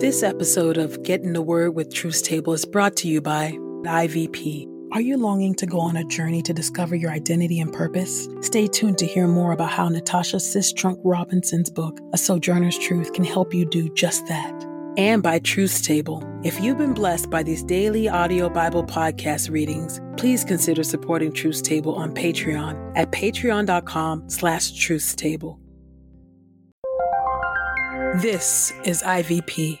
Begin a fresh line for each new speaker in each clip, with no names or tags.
This episode of Get in the Word with Truth Table is brought to you by IVP. Are you longing to go on a journey to discover your identity and purpose? Stay tuned to hear more about how Natasha Sistrunk Robinson's book, A Sojourner's Truth, can help you do just that. And by Truth Table. If you've been blessed by these daily audio Bible podcast readings, please consider supporting Truth Table on Patreon at patreon.com slash truthstable. This is IVP.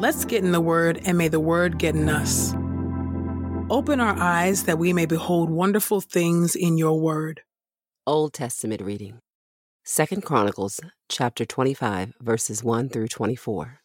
Let's get in the Word, and may the Word get in us. Open our eyes that we may behold wonderful things in your Word.
Old Testament reading. Second Chronicles chapter 25 verses 1 through 24.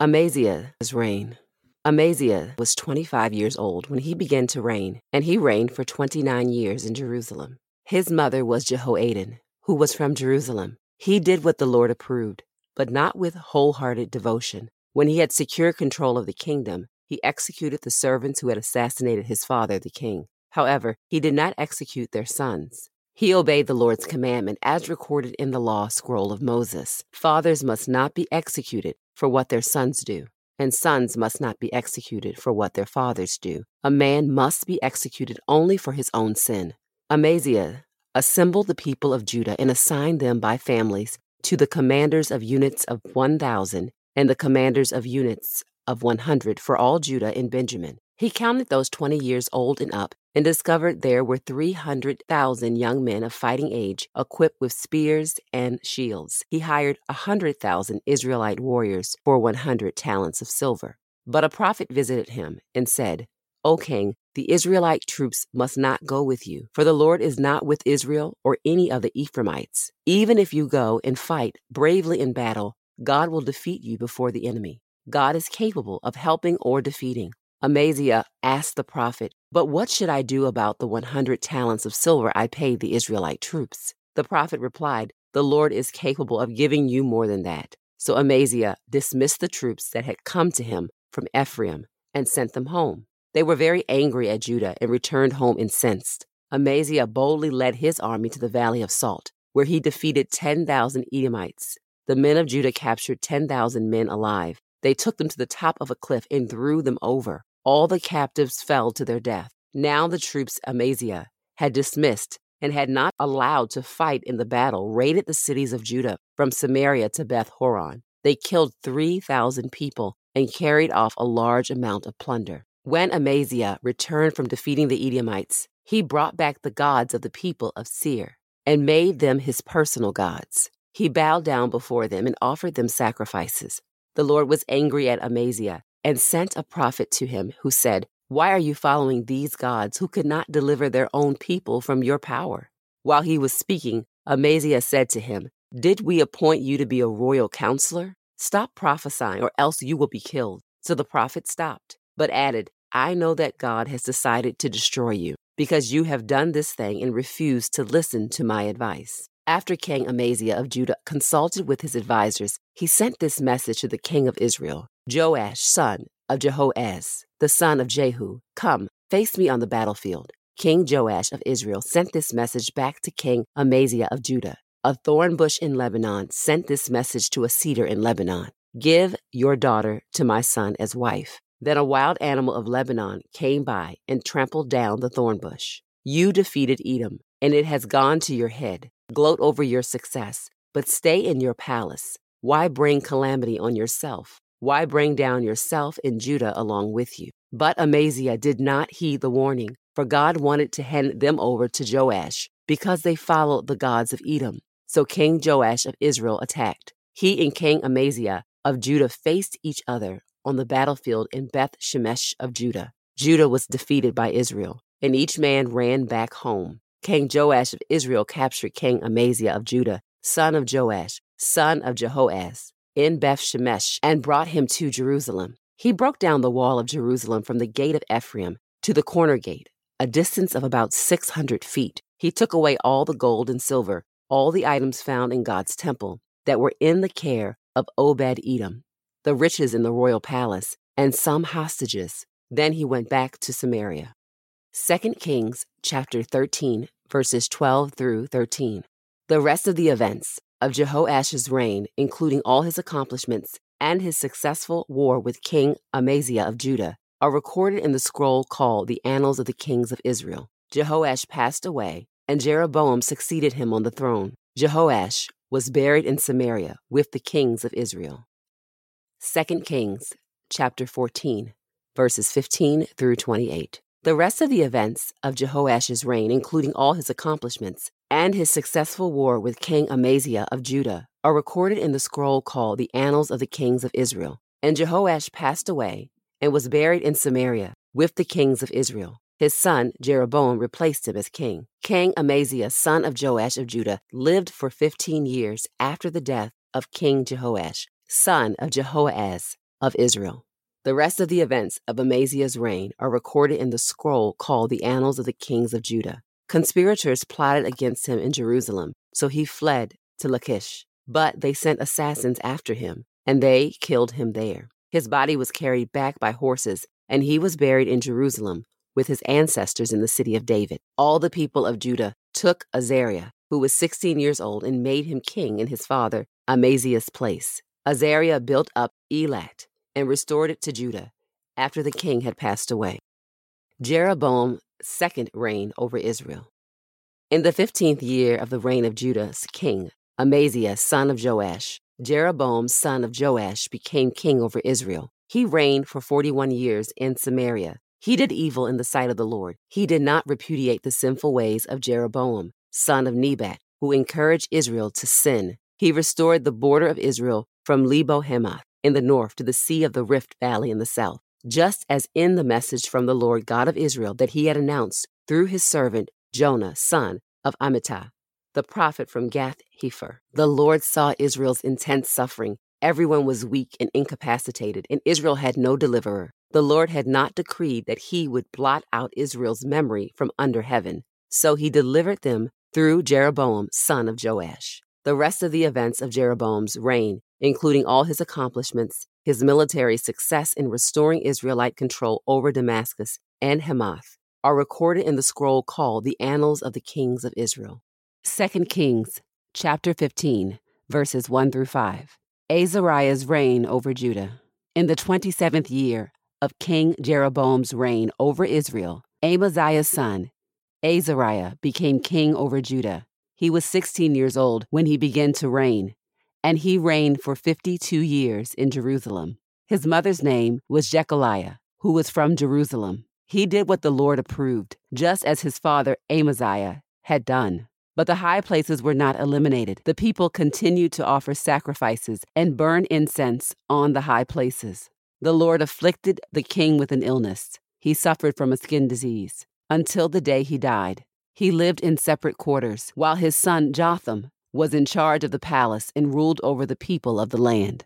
Amaziah's reign. Amaziah was 25 years old when he began to reign, and he reigned for 29 years in Jerusalem. His mother was Jehoadin, who was from Jerusalem. He did what the Lord approved, but not with wholehearted devotion. When he had secured control of the kingdom, he executed the servants who had assassinated his father, the king. However, he did not execute their sons. He obeyed the Lord's commandment as recorded in the law scroll of Moses. Fathers must not be executed for what their sons do, and sons must not be executed for what their fathers do. A man must be executed only for his own sin. Amaziah assembled the people of Judah and assigned them by families to the commanders of units of 1,000 and the commanders of units of 100 for all Judah and Benjamin. He counted those 20 years old and up and discovered there were 300,000 young men of fighting age equipped with spears and shields. He hired 100,000 Israelite warriors for 100 talents of silver. But a prophet visited him and said, O king, the Israelite troops must not go with you, for the Lord is not with Israel or any of the Ephraimites. Even if you go and fight bravely in battle, God will defeat you before the enemy. God is capable of helping or defeating. Amaziah asked the prophet, But what should I do about the 100 talents of silver I paid the Israelite troops? The prophet replied, The Lord is capable of giving you more than that. So Amaziah dismissed the troops that had come to him from Ephraim and sent them home. They were very angry at Judah and returned home incensed. Amaziah boldly led his army to the valley of Salt, where he defeated 10,000 Edomites. The men of Judah captured 10,000 men alive. They took them to the top of a cliff and threw them over. All the captives fell to their death. Now the troops Amaziah had dismissed and had not allowed to fight in the battle raided the cities of Judah from Samaria to Beth Horon. They killed 3,000 people and carried off a large amount of plunder. When Amaziah returned from defeating the Edomites, he brought back the gods of the people of Seir and made them his personal gods. He bowed down before them and offered them sacrifices. The Lord was angry at Amaziah and sent a prophet to him who said, Why are you following these gods who could not deliver their own people from your power? While he was speaking, Amaziah said to him, Did we appoint you to be a royal counselor? Stop prophesying, or else you will be killed. So the prophet stopped, but added, I know that God has decided to destroy you, because you have done this thing and refused to listen to my advice. After King Amaziah of Judah consulted with his advisers, he sent this message to the king of Israel Joash, son of Jehoahaz, the son of Jehu, Come, face me on the battlefield. King Joash of Israel sent this message back to King Amaziah of Judah. A thorn bush in Lebanon sent this message to a cedar in Lebanon Give your daughter to my son as wife. Then a wild animal of Lebanon came by and trampled down the thorn bush. You defeated Edom, and it has gone to your head. Gloat over your success, but stay in your palace. Why bring calamity on yourself? Why bring down yourself and Judah along with you? But Amaziah did not heed the warning, for God wanted to hand them over to Joash because they followed the gods of Edom. So King Joash of Israel attacked. He and King Amaziah of Judah faced each other on the battlefield in Beth Shemesh of Judah. Judah was defeated by Israel, and each man ran back home. King Joash of Israel captured King Amaziah of Judah, son of Joash, son of Jehoahaz, in Beth Shemesh, and brought him to Jerusalem. He broke down the wall of Jerusalem from the gate of Ephraim to the corner gate, a distance of about 600 feet. He took away all the gold and silver, all the items found in God's temple that were in the care of Obed Edom, the riches in the royal palace, and some hostages. Then he went back to Samaria. 2 Kings chapter 13, verses 12 through 13. The rest of the events of Jehoash's reign, including all his accomplishments and his successful war with King Amaziah of Judah, are recorded in the scroll called the Annals of the Kings of Israel. Jehoash passed away, and Jeroboam succeeded him on the throne. Jehoash was buried in Samaria with the kings of Israel. 2 Kings chapter 14, verses 15 through 28. The rest of the events of Jehoash's reign, including all his accomplishments and his successful war with King Amaziah of Judah, are recorded in the scroll called the Annals of the Kings of Israel. And Jehoash passed away and was buried in Samaria with the kings of Israel. His son Jeroboam replaced him as king. King Amaziah, son of Joash of Judah, lived for 15 years after the death of King Jehoash, son of Jehoahaz of Israel. The rest of the events of Amaziah's reign are recorded in the scroll called the Annals of the Kings of Judah. Conspirators plotted against him in Jerusalem, so he fled to Lachish. But they sent assassins after him, and they killed him there. His body was carried back by horses, and he was buried in Jerusalem with his ancestors in the city of David. All the people of Judah took Azariah, who was 16 years old, and made him king in his father Amaziah's place. Azariah built up Elath and restored it to Judah after the king had passed away. Jeroboam's second reign over Israel. In the fifteenth year of the reign of Judah's king, Amaziah, son of Joash, Jeroboam, son of Joash, became king over Israel. He reigned for 41 years in Samaria. He did evil in the sight of the Lord. He did not repudiate the sinful ways of Jeroboam, son of Nebat, who encouraged Israel to sin. He restored the border of Israel from Lebo Hamath in the north to the Sea of the Rift Valley in the south, just as in the message from the Lord God of Israel that he had announced through his servant Jonah, son of Amittai, the prophet from Gath Hepher. The Lord saw Israel's intense suffering. Everyone was weak and incapacitated, and Israel had no deliverer. The Lord had not decreed that he would blot out Israel's memory from under heaven. So he delivered them through Jeroboam, son of Joash. The rest of the events of Jeroboam's reign including all his accomplishments, his military success in restoring Israelite control over Damascus and Hamath, are recorded in the scroll called the Annals of the Kings of Israel. 2 Kings chapter 15, verses 1 through 5. Azariah's reign over Judah. In the 27th year of King Jeroboam's reign over Israel, Amaziah's son, Azariah, became king over Judah. He was 16 years old when he began to reign, and he reigned for 52 years in Jerusalem. His mother's name was Jechaliah, who was from Jerusalem. He did what the Lord approved, just as his father Amaziah had done. But the high places were not eliminated. The people continued to offer sacrifices and burn incense on the high places. The Lord afflicted the king with an illness. He suffered from a skin disease until the day he died. He lived in separate quarters, while his son Jotham was in charge of the palace and ruled over the people of the land.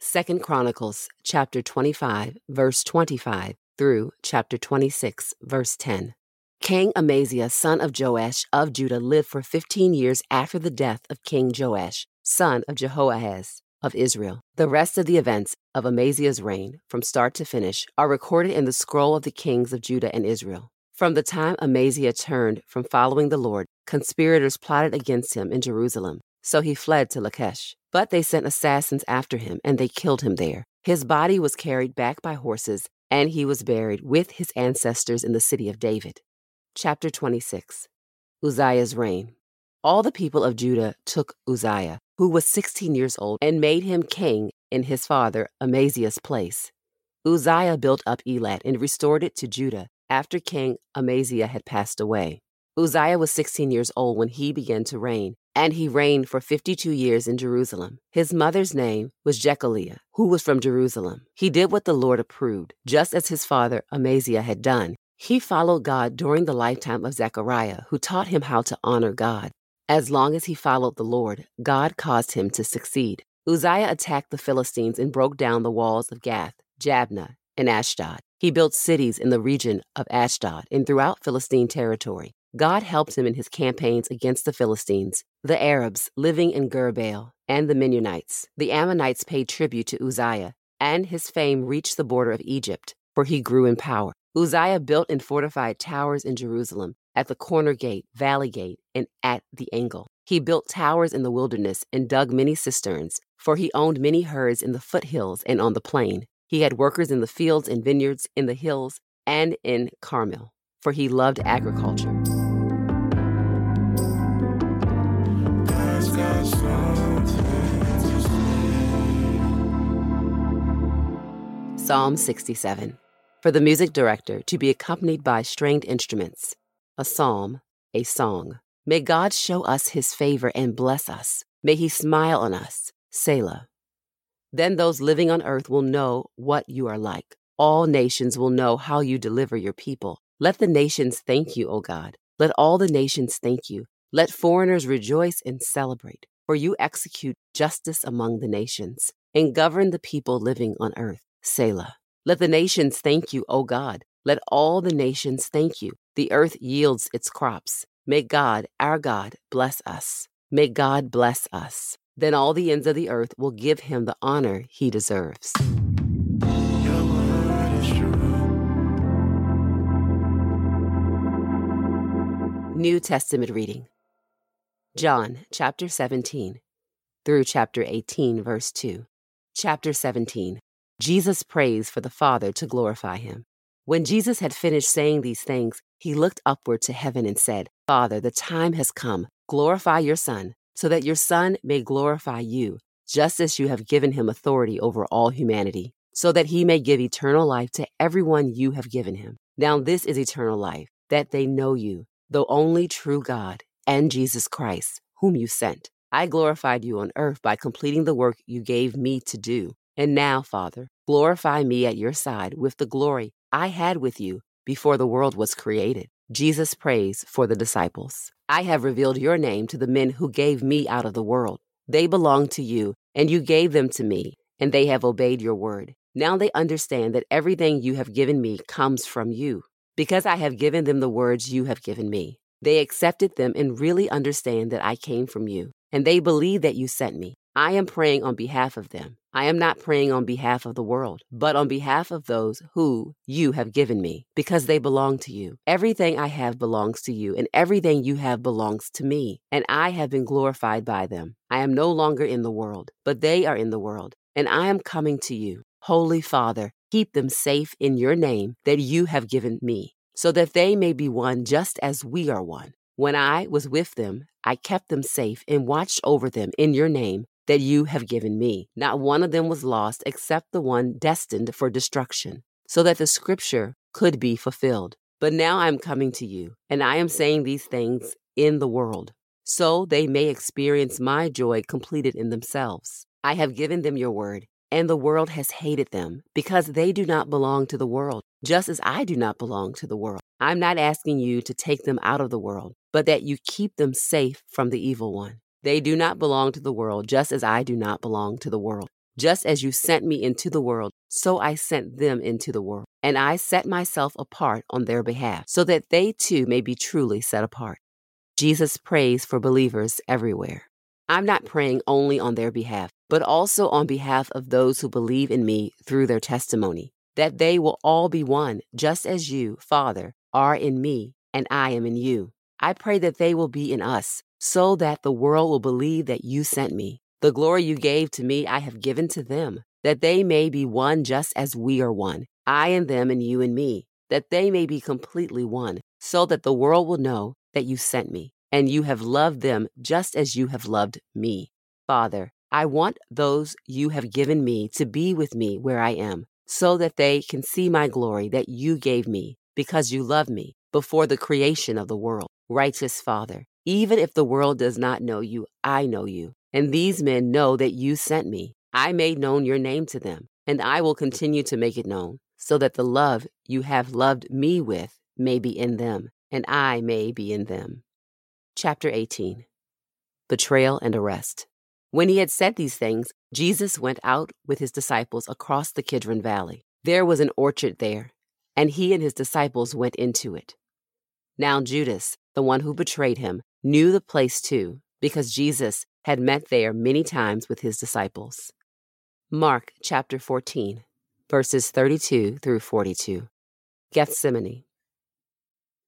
2 Chronicles chapter 25 verse 25 through chapter 26 verse 10. King Amaziah, son of Joash of Judah, lived for 15 years after the death of King Joash, son of Jehoahaz of Israel. The rest of the events of Amaziah's reign, from start to finish, are recorded in the scroll of the kings of Judah and Israel. From the time Amaziah turned from following the Lord, conspirators plotted against him in Jerusalem. So he fled to Lachish. But they sent assassins after him, and they killed him there. His body was carried back by horses, and he was buried with his ancestors in the city of David. Chapter 26 Uzziah's reign. All the people of Judah took Uzziah, who was 16 years old, and made him king in his father Amaziah's place. Uzziah built up Elath and restored it to Judah after King Amaziah had passed away. Uzziah was 16 years old when he began to reign, and he reigned for 52 years in Jerusalem. His mother's name was Jechaliah, who was from Jerusalem. He did what the Lord approved, just as his father Amaziah had done. He followed God during the lifetime of Zechariah, who taught him how to honor God. As long as he followed the Lord, God caused him to succeed. Uzziah attacked the Philistines and broke down the walls of Gath, Jabneh, and Ashdod. He built cities in the region of Ashdod and throughout Philistine territory. God helped him in his campaigns against the Philistines, the Arabs living in Gur Baal, and the Meunites. The Ammonites paid tribute to Uzziah, and his fame reached the border of Egypt, for he grew in power. Uzziah built and fortified towers in Jerusalem, at the corner gate, valley gate, and at the angle. He built towers in the wilderness and dug many cisterns, for he owned many herds in the foothills and on the plain. He had workers in the fields and vineyards, in the hills, and in Carmel, for he loved agriculture. Psalm 67. For the music director to be accompanied by stringed instruments, a psalm, a song. May God show us his favor and bless us. May he smile on us. Selah. Then those living on earth will know what you are like. All nations will know how you deliver your people. Let the nations thank you, O God. Let all the nations thank you. Let foreigners rejoice and celebrate, for you execute justice among the nations and govern the people living on earth. Selah. Let the nations thank you, O God. Let all the nations thank you. The earth yields its crops. May God, our God, bless us. May God bless us. Then all the ends of the earth will give him the honor he deserves. New Testament reading John chapter 17 through chapter 18, verse 2. Chapter 17 Jesus prays for the Father to glorify him. When Jesus had finished saying these things, he looked upward to heaven and said, Father, the time has come. Glorify your Son, so that your Son may glorify you, just as you have given him authority over all humanity, so that he may give eternal life to everyone you have given him. Now, this is eternal life, that they know you, the only true God, and Jesus Christ, whom you sent. I glorified you on earth by completing the work you gave me to do. And now, Father, glorify me at your side with the glory I had with you before the world was created. Jesus prays for the disciples. I have revealed your name to the men who gave me out of the world. They belong to you, and you gave them to me, and they have obeyed your word. Now they understand that everything you have given me comes from you. Because I have given them the words you have given me, they accepted them and really understand that I came from you, and they believe that you sent me. I am praying on behalf of them. I am not praying on behalf of the world, but on behalf of those who you have given me, because they belong to you. Everything I have belongs to you, and everything you have belongs to me, and I have been glorified by them. I am no longer in the world, but they are in the world, and I am coming to you. Holy Father, keep them safe in your name that you have given me, so that they may be one just as we are one. When I was with them, I kept them safe and watched over them in your name that you have given me. Not one of them was lost except the one destined for destruction, so that the scripture could be fulfilled. But now I am coming to you, and I am saying these things in the world, so they may experience my joy completed in themselves. I have given them your word, and the world has hated them because they do not belong to the world, just as I do not belong to the world. I'm not asking you to take them out of the world, but that you keep them safe from the evil one. They do not belong to the world, just as I do not belong to the world. Just as you sent me into the world, so I sent them into the world. And I set myself apart on their behalf, so that they too may be truly set apart. Jesus prays for believers everywhere. I'm not praying only on their behalf, but also on behalf of those who believe in me through their testimony, that they will all be one, just as you, Father, are in me and I am in you. I pray that they will be in us so that the world will believe that you sent me. The glory you gave to me, I have given to them, that they may be one just as we are one, I and them and you and me, that they may be completely one, so that the world will know that you sent me, and you have loved them just as you have loved me. Father, I want those you have given me to be with me where I am, so that they can see my glory that you gave me, because you loved me before the creation of the world. Righteous Father, even if the world does not know you, I know you, and these men know that you sent me. I made known your name to them, and I will continue to make it known, so that the love you have loved me with may be in them, and I may be in them. Chapter 18 Betrayal and Arrest. When he had said these things, Jesus went out with his disciples across the Kidron Valley. There was an orchard there, and he and his disciples went into it. Now Judas, the one who betrayed him, knew the place too, because Jesus had met there many times with his disciples. Mark chapter 14, verses 32 through 42. Gethsemane.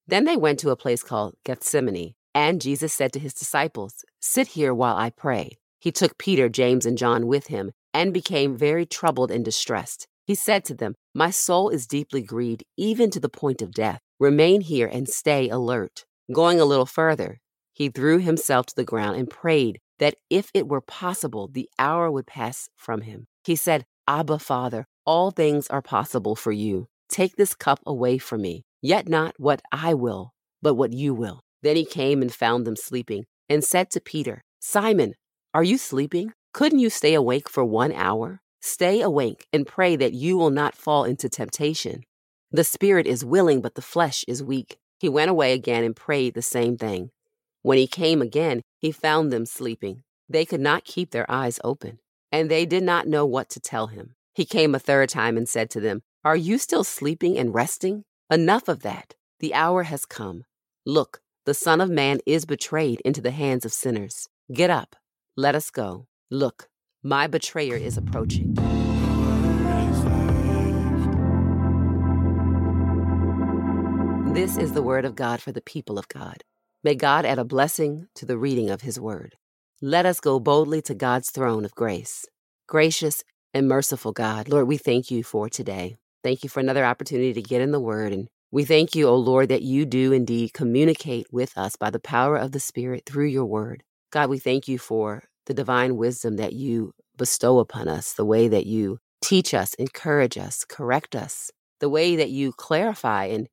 Then they went to a place called Gethsemane, and Jesus said to his disciples, Sit here while I pray. He took Peter, James, and John with him, and became very troubled and distressed. He said to them, My soul is deeply grieved, even to the point of death. Remain here and stay alert. Going a little further, he threw himself to the ground and prayed that if it were possible, the hour would pass from him. He said, Abba, Father, all things are possible for you. Take this cup away from me. Yet not what I will, but what you will. Then he came and found them sleeping, and said to Peter, Simon, are you sleeping? Couldn't you stay awake for one hour? Stay awake and pray that you will not fall into temptation. The spirit is willing, but the flesh is weak. He went away again and prayed the same thing. When he came again, he found them sleeping. They could not keep their eyes open, and they did not know what to tell him. He came a third time and said to them, Are you still sleeping and resting? Enough of that. The hour has come. Look, the Son of Man is betrayed into the hands of sinners. Get up, let us go. Look, my betrayer is approaching. This is the word of God for the people of God. May God add a blessing to the reading of his word. Let us go boldly to God's throne of grace. Gracious and merciful God, Lord, we thank you for today. Thank you for another opportunity to get in the Word. And we thank you, O Lord, that you do indeed communicate with us by the power of the Spirit through your Word. God, we thank you for the divine wisdom that you bestow upon us, the way that you teach us, encourage us, correct us, the way that you clarify and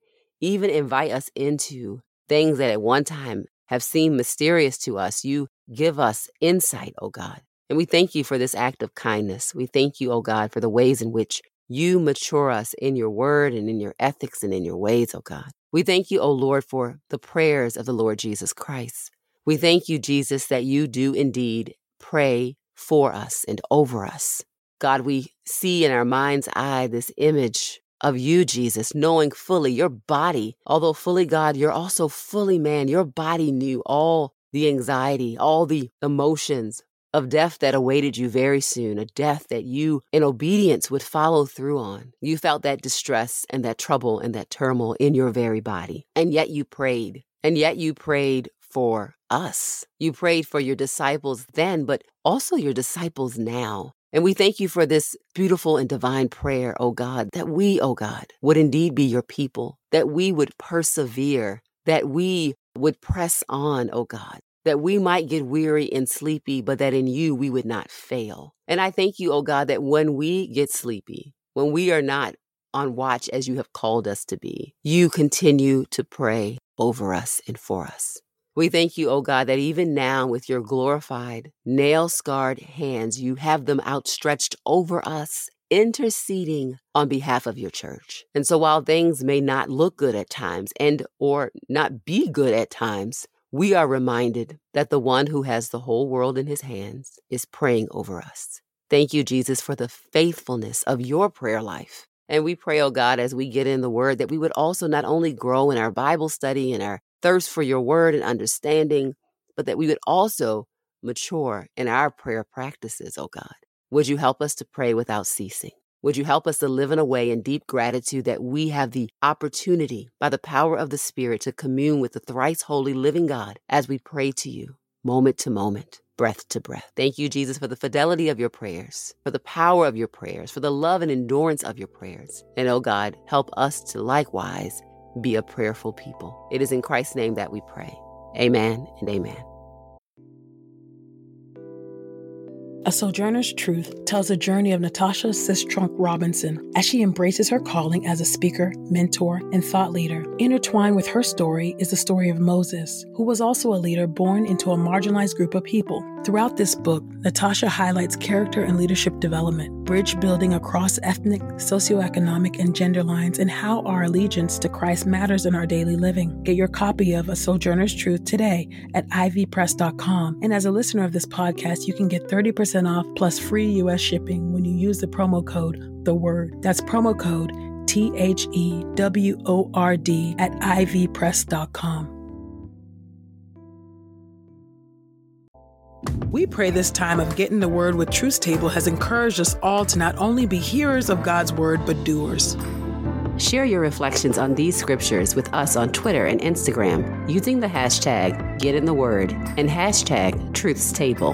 even invite us into things that at one time have seemed mysterious to us. You give us insight, O God. And we thank you for this act of kindness. We thank you, O God, for the ways in which you mature us in your word and in your ethics and in your ways, O oh God. We thank you, O Lord, for the prayers of the Lord Jesus Christ. We thank you, Jesus, that you do indeed pray for us and over us. God, we see in our mind's eye this image of you, Jesus, knowing fully your body, although fully God, you're also fully man. Your body knew all the anxiety, all the emotions, of death that awaited you very soon, a death that you, in obedience, would follow through on. You felt that distress and that trouble and that turmoil in your very body. And yet you prayed. And yet you prayed for us. You prayed for your disciples then, but also your disciples now. And we thank you for this beautiful and divine prayer, O oh God, that we, O oh God, would indeed be your people, that we would persevere, that we would press on, O oh God, that we might get weary and sleepy, but that in you we would not fail. And I thank you, O God, that when we get sleepy, when we are not on watch as you have called us to be, you continue to pray over us and for us. We thank you, oh God, that even now with your glorified, nail scarred hands, you have them outstretched over us interceding on behalf of your church. And so while things may not look good at times and or not be good at times, we are reminded that the one who has the whole world in his hands is praying over us. Thank you, Jesus, for the faithfulness of your prayer life. And we pray, oh God, as we get in the word, that we would also not only grow in our Bible study and our thirst for your word and understanding, but that we would also mature in our prayer practices, oh God. Would you help us to pray without ceasing? Would you help us to live in a way in deep gratitude that we have the opportunity, by the power of the Spirit, to commune with the thrice holy living God as we pray to you, moment to moment, breath to breath? Thank you, Jesus, for the fidelity of your prayers, for the power of your prayers, for the love and endurance of your prayers. And oh God, help us to likewise be a prayerful people. It is in Christ's name that we pray. Amen and amen.
A Sojourner's Truth tells the journey of Natasha Sistrunk Robinson as she embraces her calling as a speaker, mentor, and thought leader. Intertwined with her story is the story of Moses, who was also a leader born into a marginalized group of people. Throughout this book, Natasha highlights character and leadership development, bridge building across ethnic, socioeconomic, and gender lines, and how our allegiance to Christ matters in our daily living. Get your copy of A Sojourner's Truth today at ivpress.com. And as a listener of this podcast, you can get 30% off plus free U.S. shipping when you use the promo code The Word. That's promo code T H E W O R D at ivpress.com. We pray this time of getting the word with Truth Table has encouraged us all to not only be hearers of God's word, but doers.
Share your reflections on these scriptures with us on Twitter and Instagram using the hashtag GetInTheWord and hashtag Truth's Table.